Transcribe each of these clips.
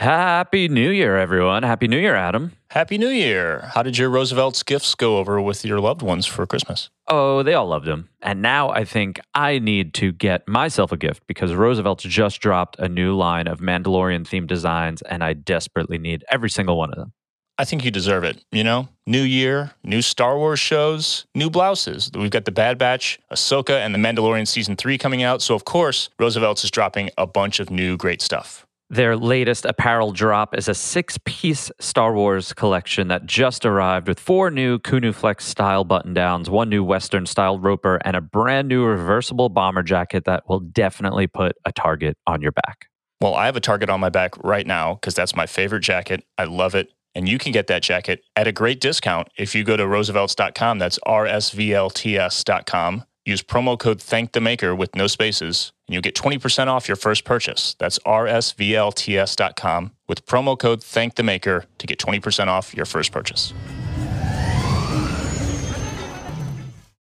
Happy New Year, everyone. Happy New Year, Adam. Happy New Year. How did your Roosevelt's gifts go over with your loved ones for Christmas? Oh, they all loved them. And now I think I need to get myself a gift because Roosevelt's just dropped a new line of Mandalorian themed designs, and I desperately need every single one of them. I think you deserve it. You know, new year, new Star Wars shows, new blouses. We've got the Bad Batch, Ahsoka, and the Mandalorian season three coming out. So, of course, Roosevelt's is dropping a bunch of new great stuff. Their latest apparel drop is a six piece Star Wars collection that just arrived with four new Kunu Flex style button downs, one new Western style roper, and a brand new reversible bomber jacket that will definitely put a target on your back. Well, I have a target on my back right now because that's my favorite jacket. I love it. And you can get that jacket at a great discount if you go to roosevelts.com. That's rsvlts.com. Use promo code Thank the Maker with no spaces, and you'll get 20% off your first purchase. That's rsvlts.com with promo code Thank the Maker to get 20% off your first purchase.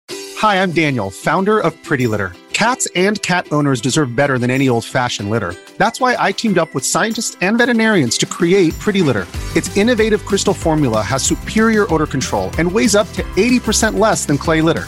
Hi, I'm Daniel, founder of Pretty Litter. Cats and cat owners deserve better than any old fashioned litter. That's why I teamed up with scientists and veterinarians to create Pretty Litter. Its innovative crystal formula has superior odor control and weighs up to 80% less than clay litter.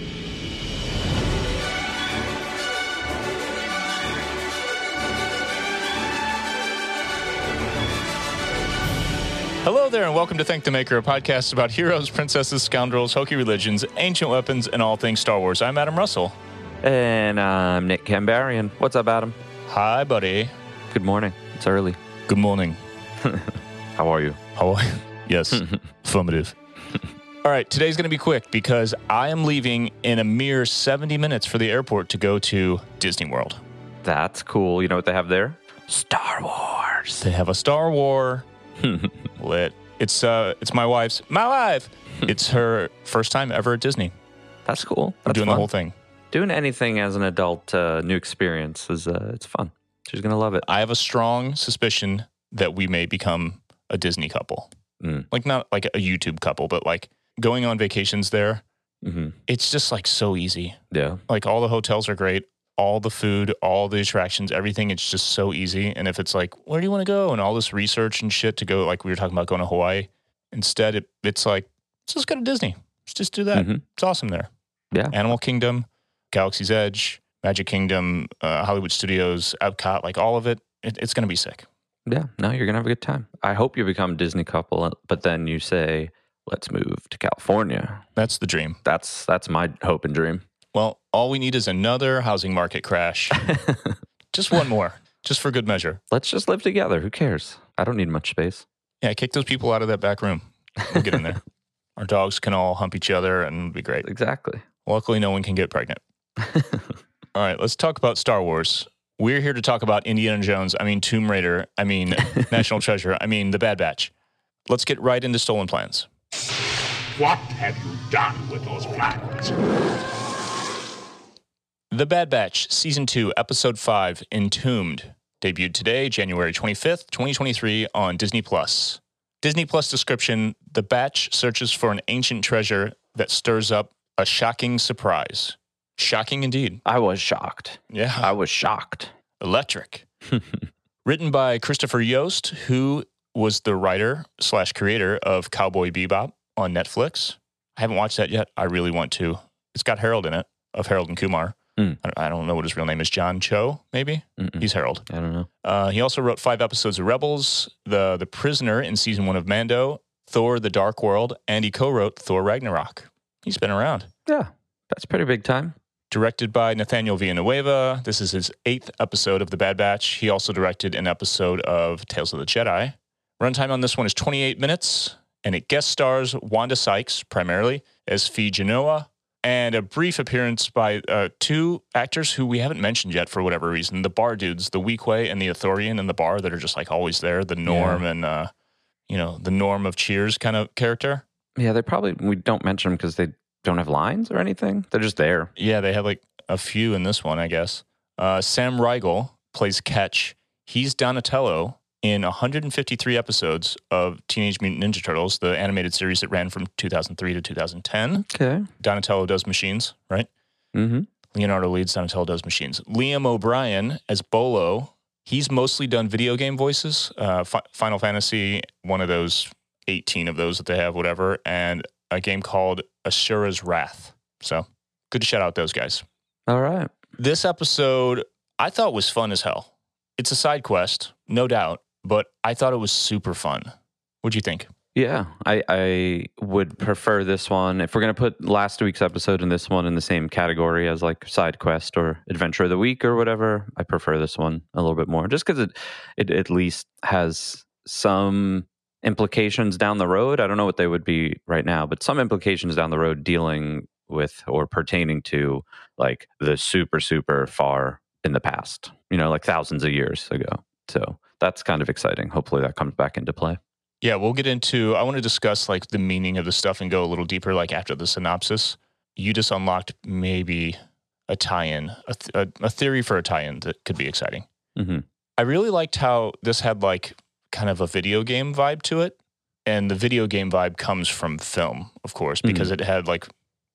Hello there, and welcome to Thank the Maker, a podcast about heroes, princesses, scoundrels, hokey religions, ancient weapons, and all things Star Wars. I'm Adam Russell. And I'm Nick Ghanbarian. What's up, Adam? Hi, buddy. Good morning. It's early. Good morning. How are you? How are you? Yes, affirmative. All right, today's going to be quick because I am leaving in a mere 70 minutes for the airport to go to Disney World. That's cool. You know what they have there? Star Wars. They have a Star War lit. It's uh, it's my wife's. My wife. it's her first time ever at Disney. That's cool. That's doing fun. the whole thing. Doing anything as an adult, uh, new experience is uh, it's fun. She's gonna love it. I have a strong suspicion that we may become a Disney couple. Mm. Like not like a YouTube couple, but like going on vacations there. hmm It's just like so easy. Yeah. Like all the hotels are great, all the food, all the attractions, everything. It's just so easy. And if it's like, where do you want to go? And all this research and shit to go, like we were talking about going to Hawaii. Instead, it, it's like, let's just go to Disney. Let's just do that. Mhm. It's awesome there. Yeah. Animal Kingdom, Galaxy's Edge, Magic Kingdom, uh, Hollywood Studios, Epcot, like all of it. it it's going to be sick. Yeah. No, you're gonna have a good time. I hope you become a Disney couple, uh, but then you say, "Let's move to California." That's the dream. That's that's my hope and dream. Well, all we need is another housing market crash. just one more, just for good measure. Let's just live together. Who cares? I don't need much space. Yeah, kick those people out of that back room. We'll get in there. Our dogs can all hump each other and it'll be great. Exactly. Luckily, no one can get pregnant. All right, let's talk about Star Wars. We're here to talk about Indiana Jones. I mean, Tomb Raider. I mean, National Treasure. I mean, The Bad Batch. Let's get right into Stolen Plans. What have you done with those plans? The Bad Batch, Season 2, Episode 5, Entombed, debuted today, January 25th, 2023, on Disney Plus. Disney Plus description The Batch searches for an ancient treasure that stirs up a shocking surprise. Shocking indeed. I was shocked. Yeah. I was shocked. Electric. Written by Christopher Yost, who was the writer slash creator of Cowboy Bebop on Netflix. I haven't watched that yet. I really want to. It's got Harold in it, of Harold and Kumar. Mm. I don't know what his real name is. John Cho, maybe? Mm-mm. He's Harold. I don't know. Uh, he also wrote five episodes of Rebels, The The Prisoner in season one of Mando, Thor: The Dark World, and he co-wrote Thor: Ragnarok. He's been around. Yeah, that's pretty big time. Directed by Nathaniel Villanueva, this is his eighth episode of The Bad Batch. He also directed an episode of Tales of the Jedi. Runtime on this one is 28 minutes, and it guest stars Wanda Sykes primarily as Phee Genoa, and a brief appearance by uh, two actors who we haven't mentioned yet for whatever reason. The bar dudes, the Weequay and the Ithorian in the bar that are just like always there. The Norm and, uh, you know, the Norm of Cheers kind of character. Yeah, they probably we don't mention them because they don't have lines or anything. They're just there. Yeah, they have like a few in this one, I guess. Uh, Sam Riegel plays Ketch. He's Donatello in 153 episodes of Teenage Mutant Ninja Turtles, the animated series that ran from 2003 to 2010. Okay. Donatello does machines, right? Mm-hmm. Leonardo leads, Donatello does machines. Liam O'Brien as Bolo, he's mostly done video game voices. Uh, Fi- Final Fantasy, one of those 18 of those that they have, whatever, and a game called Asura's Wrath. So good to shout out those guys. All right. This episode I thought was fun as hell. It's a side quest, no doubt, but I thought it was super fun. What'd you think? Yeah, I, I would prefer this one. If we're going to put last week's episode and this one in the same category as like side quest or adventure of the week or whatever, I prefer this one a little bit more just because it, it at least has some implications down the road. I don't know what they would be right now, but some implications down the road dealing with or pertaining to like the super, super far in the past, you know, like thousands of years ago. So that's kind of exciting. Hopefully that comes back into play. Yeah, we'll get into. I want to discuss like the meaning of the stuff and go a little deeper, like after the synopsis. You just unlocked maybe a tie-in, a, th- a, a theory for a tie-in that could be exciting. hmm I really liked how this had like kind of a video game vibe to it, and the video game vibe comes from film, of course, because it had like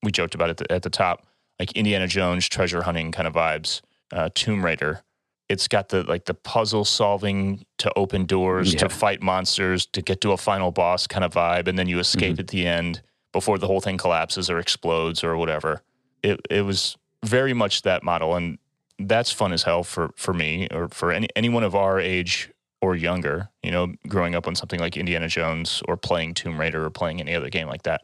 we joked about it at the, at the top, like Indiana Jones treasure hunting kind of vibes, uh, Tomb Raider. It's got the like the puzzle solving to open doors Yeah. to fight monsters to get to a final boss kind of vibe, and then you escape mm-hmm. at the end before the whole thing collapses or explodes or whatever. It it was very much that model, and that's fun as hell for for me or for any anyone of our age or younger. You know, growing up on something like Indiana Jones or playing Tomb Raider or playing any other game like that.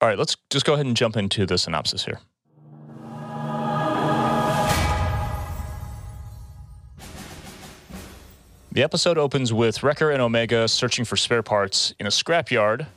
All right, let's just go ahead and jump into the synopsis here. The episode opens with Wrecker and Omega searching for spare parts in a scrapyard.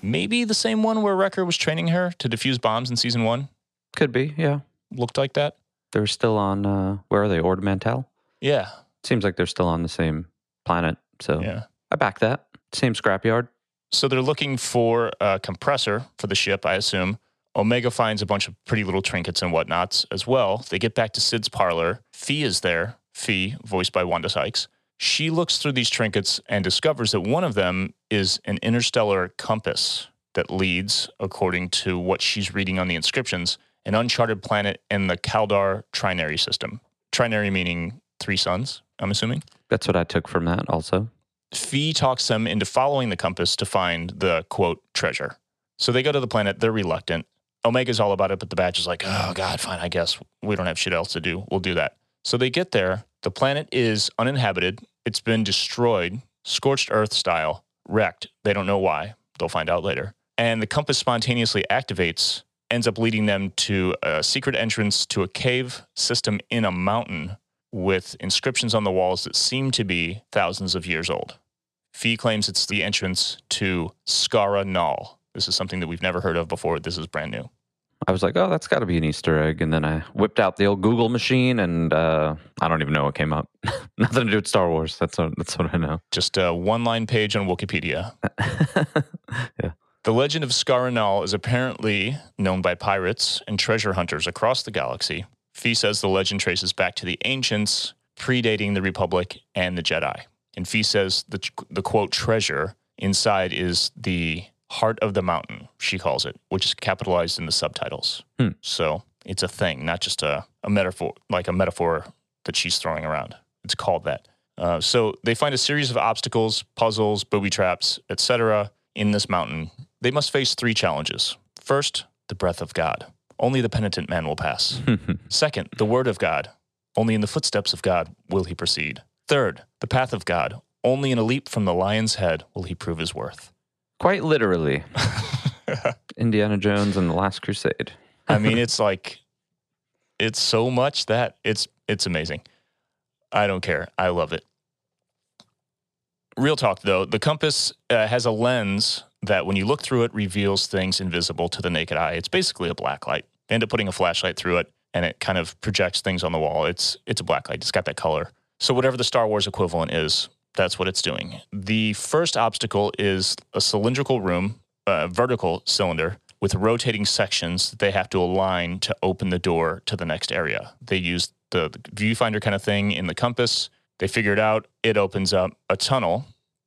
Maybe the same one where Wrecker was training her to defuse bombs in season one. Could be, yeah. Looked like that. They're still on, uh, where are they? Ord Mantell? Yeah. Seems like they're still on the same planet. So Yeah. I back that. Same scrapyard. So they're looking for a compressor for the ship, I assume. Omega finds a bunch of pretty little trinkets and whatnots as well. They get back to Sid's parlor. Phee is there. Phee, voiced by Wanda Sykes. She looks through these trinkets and discovers that one of them is an interstellar compass that leads, according to what she's reading on the inscriptions, an uncharted planet in the Kaldar trinary system. Trinary meaning three suns, I'm assuming. That's what I took from that also. Phee talks them into following the compass to find the quote treasure. So they go to the planet. They're reluctant. Omega's all about it, but the batch is like, oh, God, fine, I guess we don't have shit else to do. We'll do that. So they get there. The planet is uninhabited. It's been destroyed, scorched earth style, wrecked. They don't know why. They'll find out later. And the compass spontaneously activates, ends up leading them to a secret entrance to a cave system in a mountain with inscriptions on the walls that seem to be thousands of years old. Phee claims it's the entrance to Skara Null. This is something that we've never heard of before. This is brand new. I was like, oh, that's got to be an Easter egg. And then I whipped out the old Google machine and uh, I don't even know what came up. Nothing to do with Star Wars. That's what, that's what I know. Just a one line page on Wikipedia. yeah. The legend of Scaranal is apparently known by pirates and treasure hunters across the galaxy. Phee says the legend traces back to the ancients, predating the Republic and the Jedi. And Phee says the, the quote treasure inside is the heart of the mountain, she calls it, which is capitalized in the subtitles. Hmm. So it's a thing, not just a, a metaphor, like a metaphor that she's throwing around. It's called that. Uh, so they find a series of obstacles, puzzles, booby traps, etc. in this mountain. They must face three challenges. First, the breath of God. Only the penitent man will pass. Second, the word of God. Only in the footsteps of God will he proceed. Third, the path of God. Only in a leap from the lion's head will he prove his worth. Quite literally. Indiana Jones and the Last Crusade. I mean, it's like it's so much that it's it's amazing. I don't care. I love it. Real talk though, the compass uh, has a lens that when you look through it reveals things invisible to the naked eye. It's basically a black light. They end up putting a flashlight through it and it kind of projects things on the wall. It's it's a black light. It's got that color. So whatever the Star Wars equivalent is, that's what it's doing. The first obstacle is a cylindrical room, a vertical cylinder with rotating sections that they have to align to open the door to the next area. They use the, the viewfinder kind of thing in the compass They figure it out. It opens up a tunnel.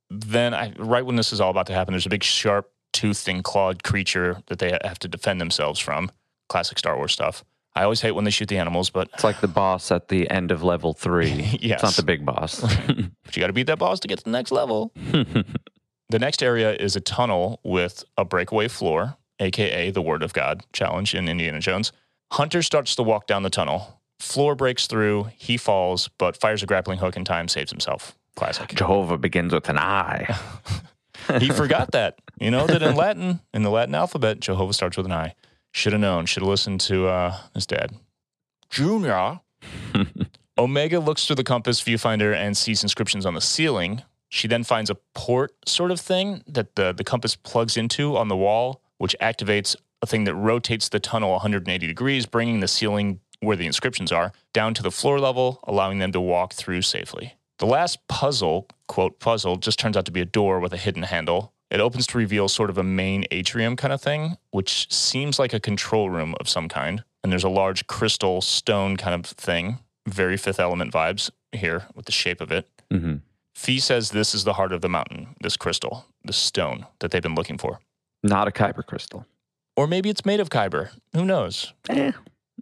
Then, I, right when this is all about to happen, there's a big sharp toothed and clawed creature that they have to defend themselves from. Classic Star Wars stuff. I always hate when they shoot the animals, but It's like the boss at the end of level three. Yes. It's not the big boss. but you got to beat that boss to get to the next level. the next area is a tunnel with a breakaway floor, aka the Word of God challenge in Indiana Jones. Hunter starts to walk down the tunnel. Floor breaks through. He falls, but fires a grappling hook in time, saves himself. Classic. Jehovah begins with an I. he forgot that. You know that in Latin, in the Latin alphabet, Jehovah starts with an I. Should have known. Should have listened to uh, his dad. Junior. Omega looks through the compass viewfinder and sees inscriptions on the ceiling. She then finds a port sort of thing that the, the compass plugs into on the wall, which activates a thing that rotates the tunnel 180 degrees, bringing the ceiling where the inscriptions are down to the floor level, allowing them to walk through safely. The last puzzle, quote, puzzle, just turns out to be a door with a hidden handle. It opens to reveal sort of a main atrium kind of thing, which seems like a control room of some kind. And there's a large crystal stone kind of thing. Very fifth element vibes here with the shape of it. hmm Phee says this is the heart of the mountain, this crystal, this stone that they've been looking for. Not a kyber crystal. Or maybe it's made of kyber. Who knows? Eh.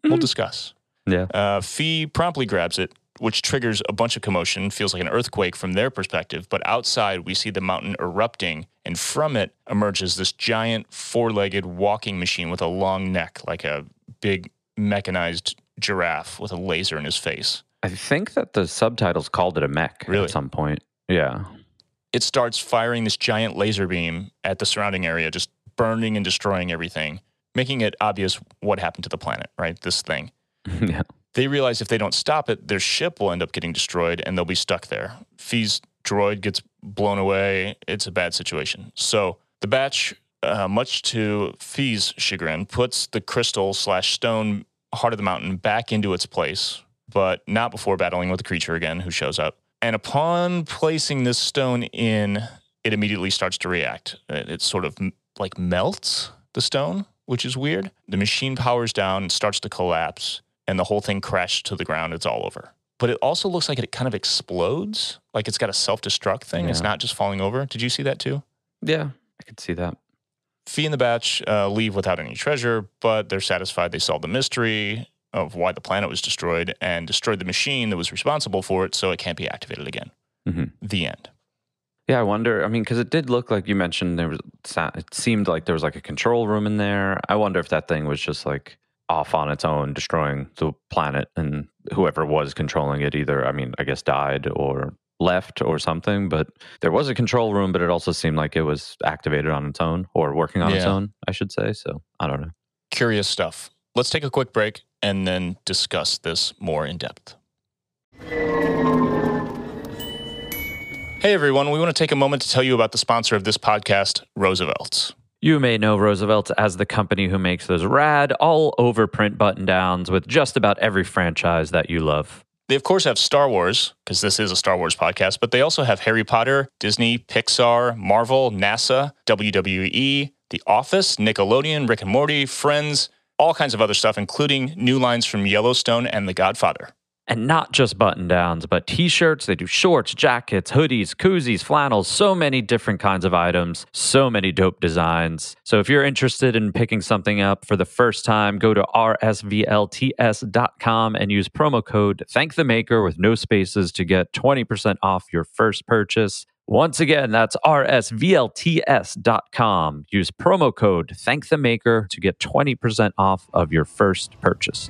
We'll discuss. Yeah. Uh, Phee promptly grabs it, which triggers a bunch of commotion, feels like an earthquake from their perspective. But outside, we see the mountain erupting, and from it emerges this giant four legged walking machine with a long neck, like a big mechanized giraffe with a laser in his face. I think that the subtitles called it a mech Really? at some point. Yeah. It starts firing this giant laser beam at the surrounding area, just burning and destroying everything, making it obvious what happened to the planet, right? This thing. yeah. They realize if they don't stop it, their ship will end up getting destroyed and they'll be stuck there. Phee's droid gets blown away. It's a bad situation. So the batch, uh, much to Phee's chagrin, puts the crystal slash stone heart of the mountain back into its place, but not before battling with the creature again, who shows up. And upon placing this stone in, it immediately starts to react. It, it sort of m- like melts the stone, which is weird. The machine powers down and starts to collapse, and the whole thing crashed to the ground. It's all over. But it also looks like it kind of explodes, like it's got a self destruct thing. It's not just falling over. Did you see that too? Yeah. I could see that. Phee and the batch uh, leave without any treasure, but they're satisfied they solved the mystery of why the planet was destroyed and destroyed the machine that was responsible for it, so it can't be activated again. Mhm. The end. Yeah, I wonder. I mean, because it did look like you mentioned there was. It seemed like there was like a control room in there. I wonder if that thing was just like off on its own, destroying the planet, and whoever was controlling it either, I mean, I guess died or left or something. But there was a control room, but it also seemed like it was activated on its own or working on its own, I should say. So I don't know. Curious stuff. Let's take a quick break and then discuss this more in depth. Hey everyone, we want to take a moment to tell you about the sponsor of this podcast, Roosevelt's. You may know Roosevelt as the company who makes those rad, all over print button downs with just about every franchise that you love. They, of course, have Star Wars, because this is a Star Wars podcast, but they also have Harry Potter, Disney, Pixar, Marvel, NASA, WWE, The Office, Nickelodeon, Rick and Morty, Friends, all kinds of other stuff, including new lines from Yellowstone and The Godfather. And not just button downs, but t shirts. They do shorts, jackets, hoodies, koozies, flannels, so many different kinds of items, so many dope designs. So if you're interested in picking something up for the first time, go to rsvlts.com and use promo code Thank the Maker with no spaces to get 20% off your first purchase. Once again, that's rsvlts.com. Use promo code Thank the Maker to get 20% off of your first purchase.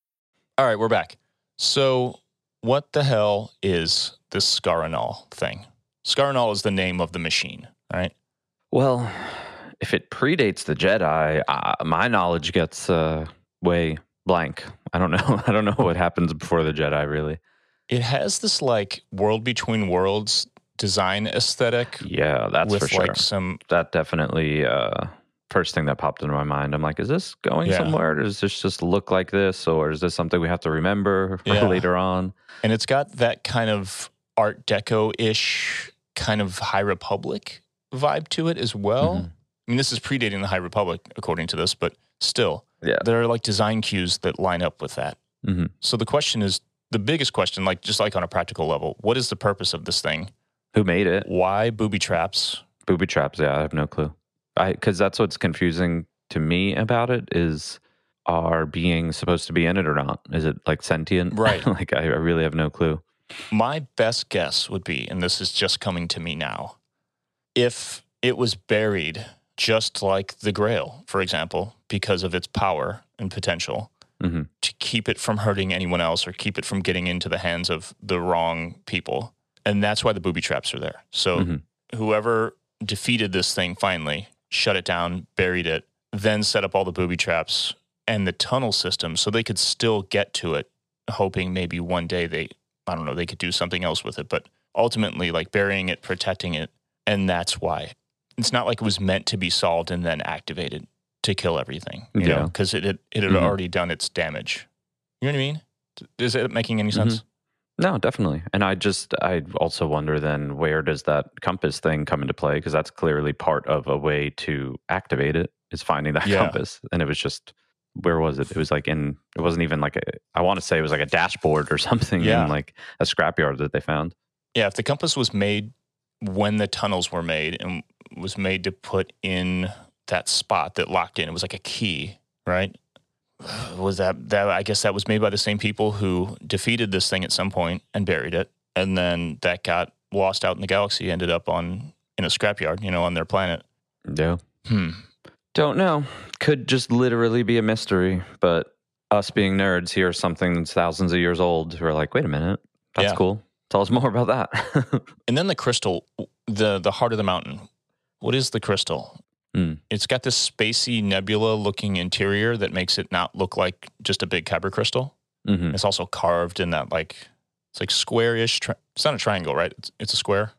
All right, we're back. So, what the hell is this Scaranol thing? Scaranol is the name of the machine, right? Well, if it predates the Jedi, uh, my knowledge gets uh, way blank. I don't know. I don't know what happens before the Jedi. Really. It has this like world between worlds design aesthetic Yeah, that's with for sure. like some that definitely uh first thing that popped into my mind. I'm like, is this going Yeah. somewhere? Does this just look like this, or is this something we have to remember for Yeah. later on? and it's got that kind of art deco ish kind of high republic vibe to it as well. Mhm. I mean, this is predating the High Republic, according to this, but still, Yeah. there are like design cues that line up with that. Mhm. So the question is the biggest question, like just like on a practical level, what is the purpose of this thing? Who made it? Why booby traps? Booby traps. Yeah, I have no clue. I because that's what's confusing to me about it is are beings supposed to be in it or not? Is it like sentient? Right. like I, I really have no clue. My best guess would be, and this is just coming to me now, if it was buried just like the Grail, for example, because of its power and potential, Mhm. to keep it from hurting anyone else or keep it from getting into the hands of the wrong people. And that's why the booby traps are there. So Mhm. whoever defeated this thing finally shut it down, buried it, then set up all the booby traps and the tunnel system so they could still get to it, hoping maybe one day they, I don't know, they could do something else with it. But ultimately, like burying it, protecting it. And that's why. It's not like it was meant to be solved and then activated to kill everything, you know, Yeah. because it, had it had Mhm. already done its damage. You know what I mean? Is it making any Mhm. sense? No, definitely. And I just, I also wonder then where does that compass thing come into play? Because that's clearly part of a way to activate it is finding that Yeah. compass. And it was just, where was it? It was like in, it wasn't even like a, I want to say it was like a dashboard or something Yeah. in like a scrapyard that they found. Yeah, if the compass was made when the tunnels were made and was made to put in that spot that locked in, it was like a key, right? Was that that? I guess that was made by the same people who defeated this thing at some point and buried it, and then that got lost out in the galaxy, ended up on in a scrapyard, you know, on their planet. Yeah. Hmm. Don't know. Could just literally be a mystery. But us being nerds hear something that's thousands of years old. We're like, wait a minute. That's Yeah. cool. Tell us more about that. And then the crystal, the the heart of the mountain. What is the crystal? Hmm. It's got this spacey nebula looking interior that makes it not look like just a big kyber crystal. hmm It's also carved in that like it's like square-ish. Tri- it's not a triangle, right? It's, it's a square.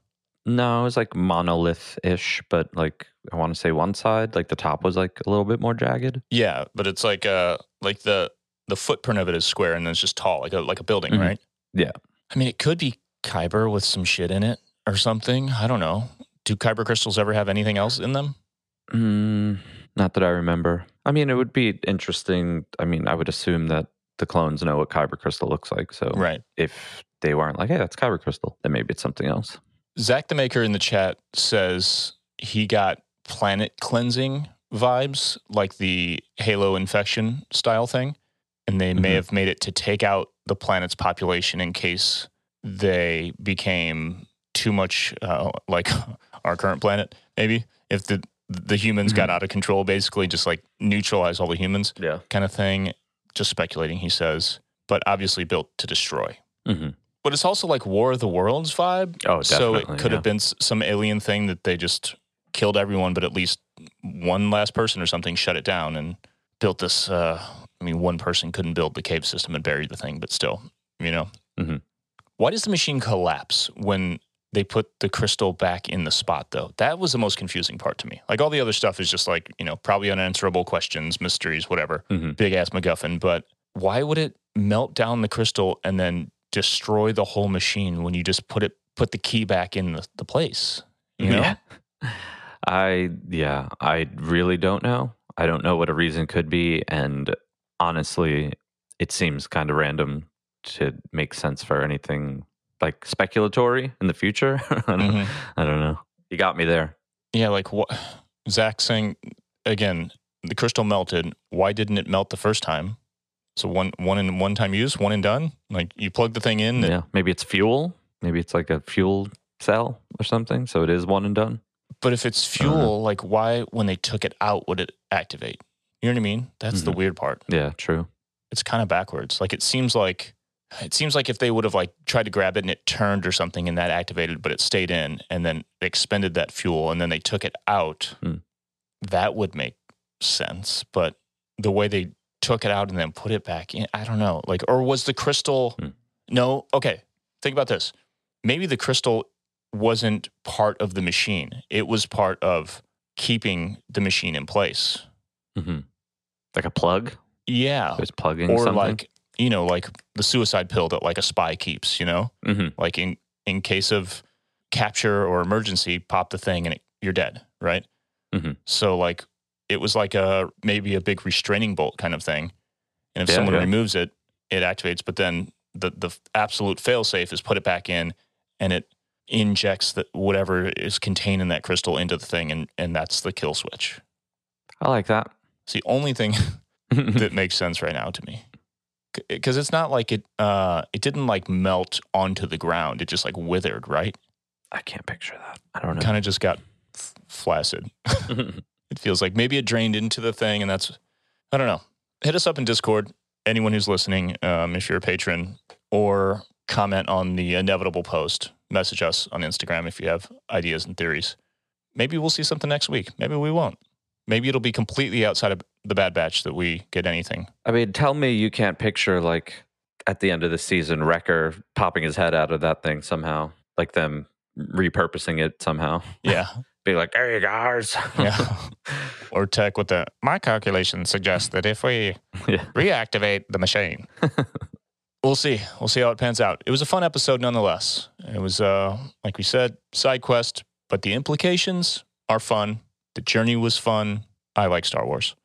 No, it was like monolith ish, but like I want to say one side, like the top was like a little bit more jagged. Yeah, but it's like uh like the the footprint of it is square and then it's just tall, like a like a building, Mhm. right? Yeah. I mean, it could be kyber with some shit in it or something. I don't know. Do kyber crystals ever have anything else in them? Mm, not that I remember. I mean, it would be interesting. I mean, I would assume that the clones know what kyber crystal looks like. So Right. if they weren't like, hey, that's kyber crystal, then maybe it's something else. Zach the Maker in the chat says he got planet cleansing vibes, like the Halo infection style thing. And they may Mhm. have made it to take out the planet's population in case they became too much uh, like our current planet, maybe. If the the humans got out of control, basically just like neutralize all the humans Yeah. kind of thing. Just speculating, he says, but obviously built to destroy. hmm But it's also like War of the Worlds vibe. Oh, So it could yeah. have been some alien thing that they just killed everyone, but at least one last person or something shut it down and built this. Uh, I mean, one person couldn't build the cave system and buried the thing, but still, you know. Mhm. Why does the machine collapse when they put the crystal back in the spot, though? That was the most confusing part to me. Like all the other stuff is just like, you know, probably unanswerable questions, mysteries, whatever, Mhm. big ass MacGuffin. But why would it melt down the crystal and then destroy the whole machine when you just put it put the key back in the, the place? You know? Yeah. I yeah, I really don't know. I don't know what a reason could be, and honestly, it seems kind of random to make sense for anything like speculatory in the future. I, don't, Mhm. I don't know. You got me there. Yeah, like what Zach saying again, the crystal melted. Why didn't it melt the first time? So one one in one time use, one and done. Like you plug the thing in. Yeah, maybe it's fuel. Maybe it's like a fuel cell or something. So it is one and done. But if it's fuel, like why when they took it out would it activate? You know what I mean? That's the Mhm. weird part. Yeah, true. It's kind of backwards. Like it seems like it seems like if they would have like tried to grab it and it turned or something and that activated, but it stayed in and then they expended that fuel and then they took it out, Hmm. that would make sense. But the way they took it out and then put it back in. I don't know. Like, or was the crystal? Hmm. No. Okay. Think about this. Maybe the crystal wasn't part of the machine. It was part of keeping the machine in place. hmm Like a plug? Yeah. It was plugging Or something? like, you know, like the suicide pill that like a spy keeps, you know? hmm Like in in case of capture or emergency, pop the thing and it, you're dead, right? Mhm. So like it was like a maybe a big restraining bolt kind of thing, and if Yeah, someone yeah. removes it, it activates. But then the the absolute fail safe is put it back in, and it injects the, whatever is contained in that crystal into the thing, and and that's the kill switch. I like that. It's the only thing that makes sense right now to me. Because it's not like it, uh, it didn't like melt onto the ground. It just like withered, right? I can't picture that. I don't know. kind of just got f- flaccid. it feels like maybe it drained into the thing, and that's I don't know. Hit us up in Discord. Anyone who's listening, um, if you're a patron, or comment on the inevitable post. Message us on Instagram if you have ideas and theories. Maybe we'll see something next week. Maybe we won't. Maybe it'll be completely outside of the Bad Batch that we get anything. I mean, tell me you can't picture like at the end of the season, Wrecker popping his head out of that thing somehow, like them repurposing it somehow. Yeah, Be like, there you guys. yeah. or tech with the my calculations suggest that if we yeah. reactivate the machine. we'll see. We'll see how it pans out. It was a fun episode nonetheless. It was, uh, like we said, side quest, but the implications are fun. The journey was fun. I like Star Wars.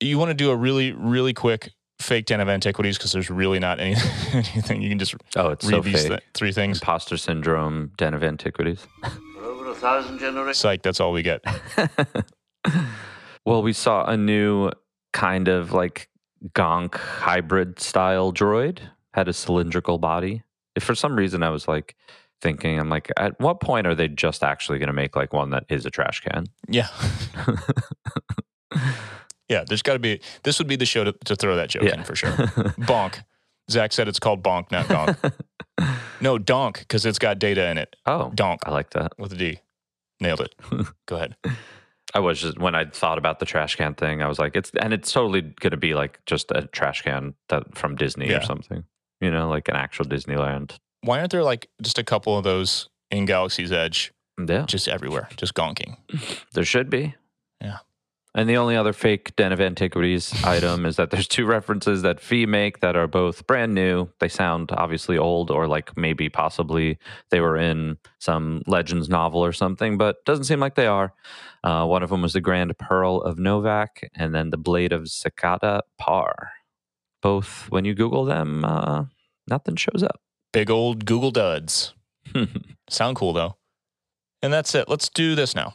You want to do a really, really quick fake den of antiquities because there's really not any, anything. You can just Oh, it's read so these fake. th- three things. Imposter syndrome, den of antiquities. For over a thousand generations. Psych, that's all we get. well, we saw a new kind of like gonk hybrid style droid, had a cylindrical body. If for some reason I was like thinking, I'm like, at what point are they just actually going to make like one that is a trash can? Yeah. Yeah, there's got to be, this would be the show to, to throw that joke in for sure. Bonk. Zach said it's called Bonk, not Gonk. no, Donk, because it's got data in it. oh, Donk I like that. with a D. Nailed it. Go ahead. I was just when I thought about the trash can thing, I was like, it's and it's totally going to be like just a trash can that from Disney Yeah. or something. You know, like an actual Disneyland. Why aren't there like just a couple of those in Galaxy's Edge Yeah, just everywhere, just gonking? there should be. Yeah. And the only other fake Den of Antiquities item is that there's two references that Phee make that are both brand new. They sound obviously old, or like maybe possibly they were in some Legends novel or something, but doesn't seem like they are. Uh, one of them was the Grand Pearl of Novak, and then the Blade of Cicada Par. Both, when you Google them, uh, nothing shows up. Big old Google duds. Sound cool though. And that's it. Let's do this now.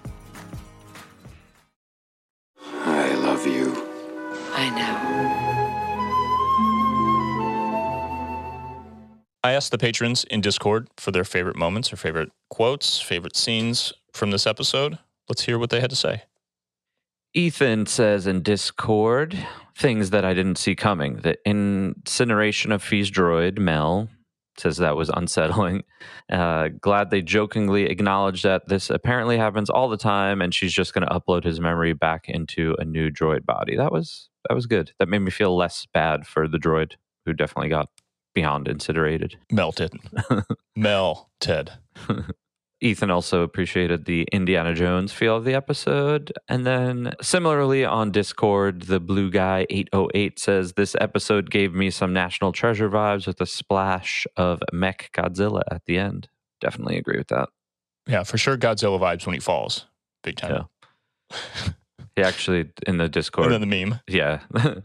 I asked the patrons in Discord for their favorite moments or favorite quotes, favorite scenes from this episode. Let's hear what they had to say. Ethan says in Discord things that I didn't see coming. The incineration of Phee's droid, Mel, says that was unsettling. Uh, glad they jokingly acknowledged that this apparently happens all the time and she's just going to upload his memory back into a new droid body. That was that was good. That made me feel less bad for the droid who definitely got beyond incinerated. Melted. Mel, Ted. Ethan also appreciated the Indiana Jones feel of the episode. And then similarly on Discord, the blue guy 808 says this episode gave me some National Treasure vibes with a splash of Mech Godzilla at the end. Definitely agree with that. Yeah, for sure Godzilla vibes when he falls. Big time. He actually in the Discord And then the meme. Yeah.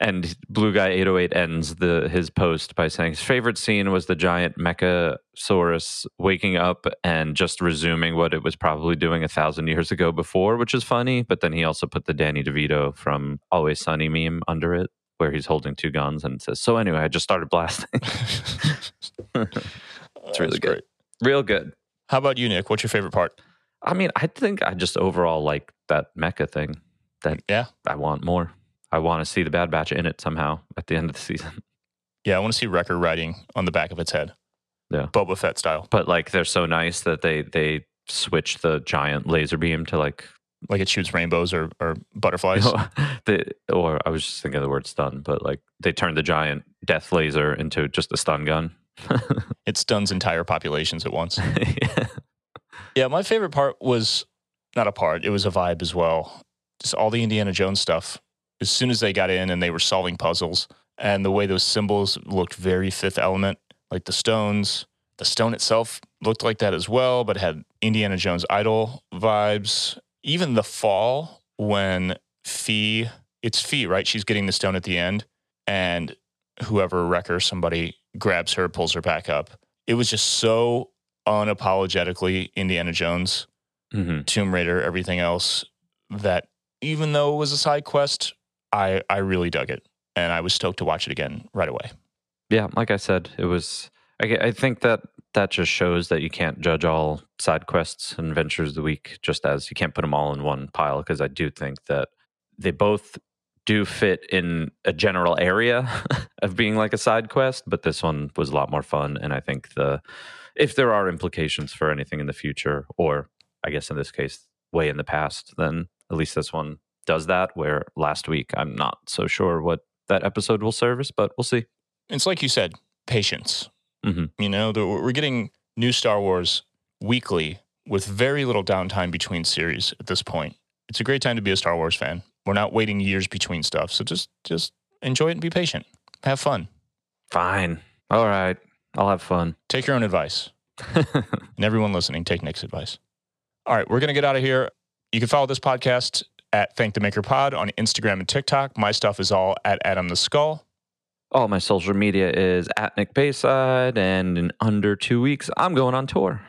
and Blue Guy 808 ends the his post by saying his favorite scene was the giant Mechasaurus waking up and just resuming what it was probably doing a thousand years ago before, which is funny. But then he also put the Danny DeVito from Always Sunny meme under it. where he's holding two guns and says, "So anyway, I just started blasting." it's really That's good, great. real good. How about you, Nick? What's your favorite part? I mean, I think I just overall like that mecha thing. That Yeah. I want more. I want to see the Bad Batch in it somehow at the end of the season. Yeah, I want to see Wrecker riding on the back of its head. Yeah. Boba Fett style. But like, they're so nice that they they switch the giant laser beam to like Like it shoots rainbows or, or butterflies. the or I was just thinking of the word stun, but like they turned the giant death laser into just a stun gun. it stuns entire populations at once. yeah. Yeah, my favorite part was not a part, it was a vibe as well. Just all the Indiana Jones stuff. As soon as they got in and they were solving puzzles, and the way those symbols looked very fifth element, like the stones. The stone itself looked like that as well, but had Indiana Jones idol vibes. Even the fall when Phee, it's Phee, right? She's getting the stone at the end, and whoever wrecker somebody grabs her, pulls her back up. It was just so unapologetically Indiana Jones, hmm Tomb Raider, everything else that even though it was a side quest, I I really dug it and I was stoked to watch it again right away. yeah, like I said, it was. I, I think that that just shows that you can't judge all side quests and adventures of the week just as you can't put them all in one pile because I do think that they both do fit in a general area of being like a side quest, but this one was a lot more fun. And I think the if there are implications for anything in the future, or I guess in this case, way in the past, then at least this one does that. Where last week I'm not so sure what that episode will service, but we'll see. It's like you said, patience. Mhm. You know, the, we're getting new Star Wars weekly with very little downtime between series at this point. It's a great time to be a Star Wars fan. We're not waiting years between stuff, so just just enjoy it and be patient. Have fun. Fine. All right. I'll have fun. Take your own advice. And everyone listening, take Nick's advice. All right, we're going to get out of here. You can follow this podcast at Thank the Maker Pod on Instagram and TikTok. My stuff is all at Adam the Skull. All my social media is at Nick Bayside, and in under two weeks, I'm going on tour.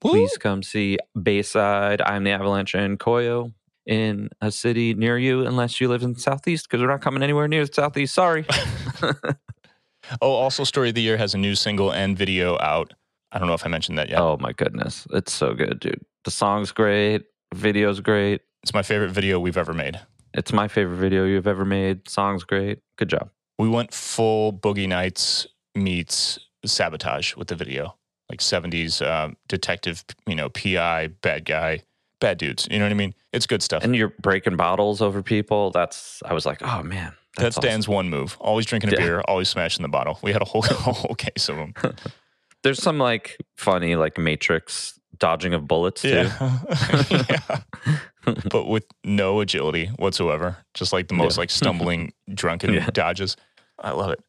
Please come see Bayside. I'm the Avalanche and Koyo in a city near you, unless you live in the Southeast, because we're not coming anywhere near the Southeast. Sorry. Oh, also, Story of the Year has a new single and video out. I don't know if I mentioned that yet. Oh my goodness. It's so good, dude. The song's great, video's great. It's my favorite video we've ever made. It's my favorite video you've ever made. Song's great. Good job. We went full Boogie Nights meets sabotage with the video, like 70s um, detective, you know, PI, bad guy, bad dudes. You know what I mean? It's good stuff. And you're breaking bottles over people. That's, I was like, oh man. That's, awesome. Dan's one move. Always drinking a Yeah. beer, always smashing the bottle. We had a whole, a whole case of them. There's some like funny, like Matrix dodging of bullets too. Yeah. yeah. But with no agility whatsoever. Just like the most Yeah. like stumbling, drunken Yeah. dodges. I love it.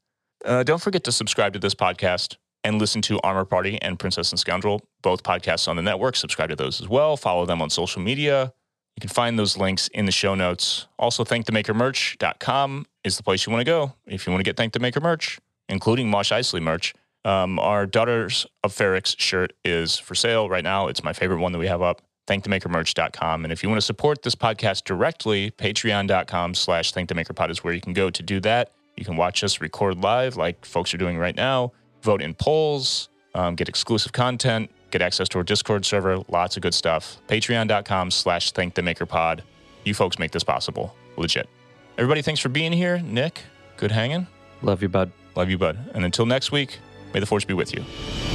Uh, don't forget to subscribe to this podcast and listen to Armor Party and Princess and Scoundrel, both podcasts on the network. Subscribe to those as well. Follow them on social media. You can find those links in the show notes. Also, thankthemakermerch.com is the place you want to go if you want to get Thank the Maker merch, including Mosh Isley merch. Um, our Daughters of Ferrix shirt is for sale right now. It's my favorite one that we have up. Thankthemakermerch.com. And if you want to support this podcast directly, patreon.com slash thankthemakerpod is where you can go to do that. You can watch us record live like folks are doing right now, vote in polls, um, get exclusive content, get access to our Discord server, lots of good stuff. Patreon.com slash thankthemakerpod. You folks make this possible. Legit. Everybody, thanks for being here. Nick, good hanging. Love you, bud. Love you, bud. And until next week, may the force be with you.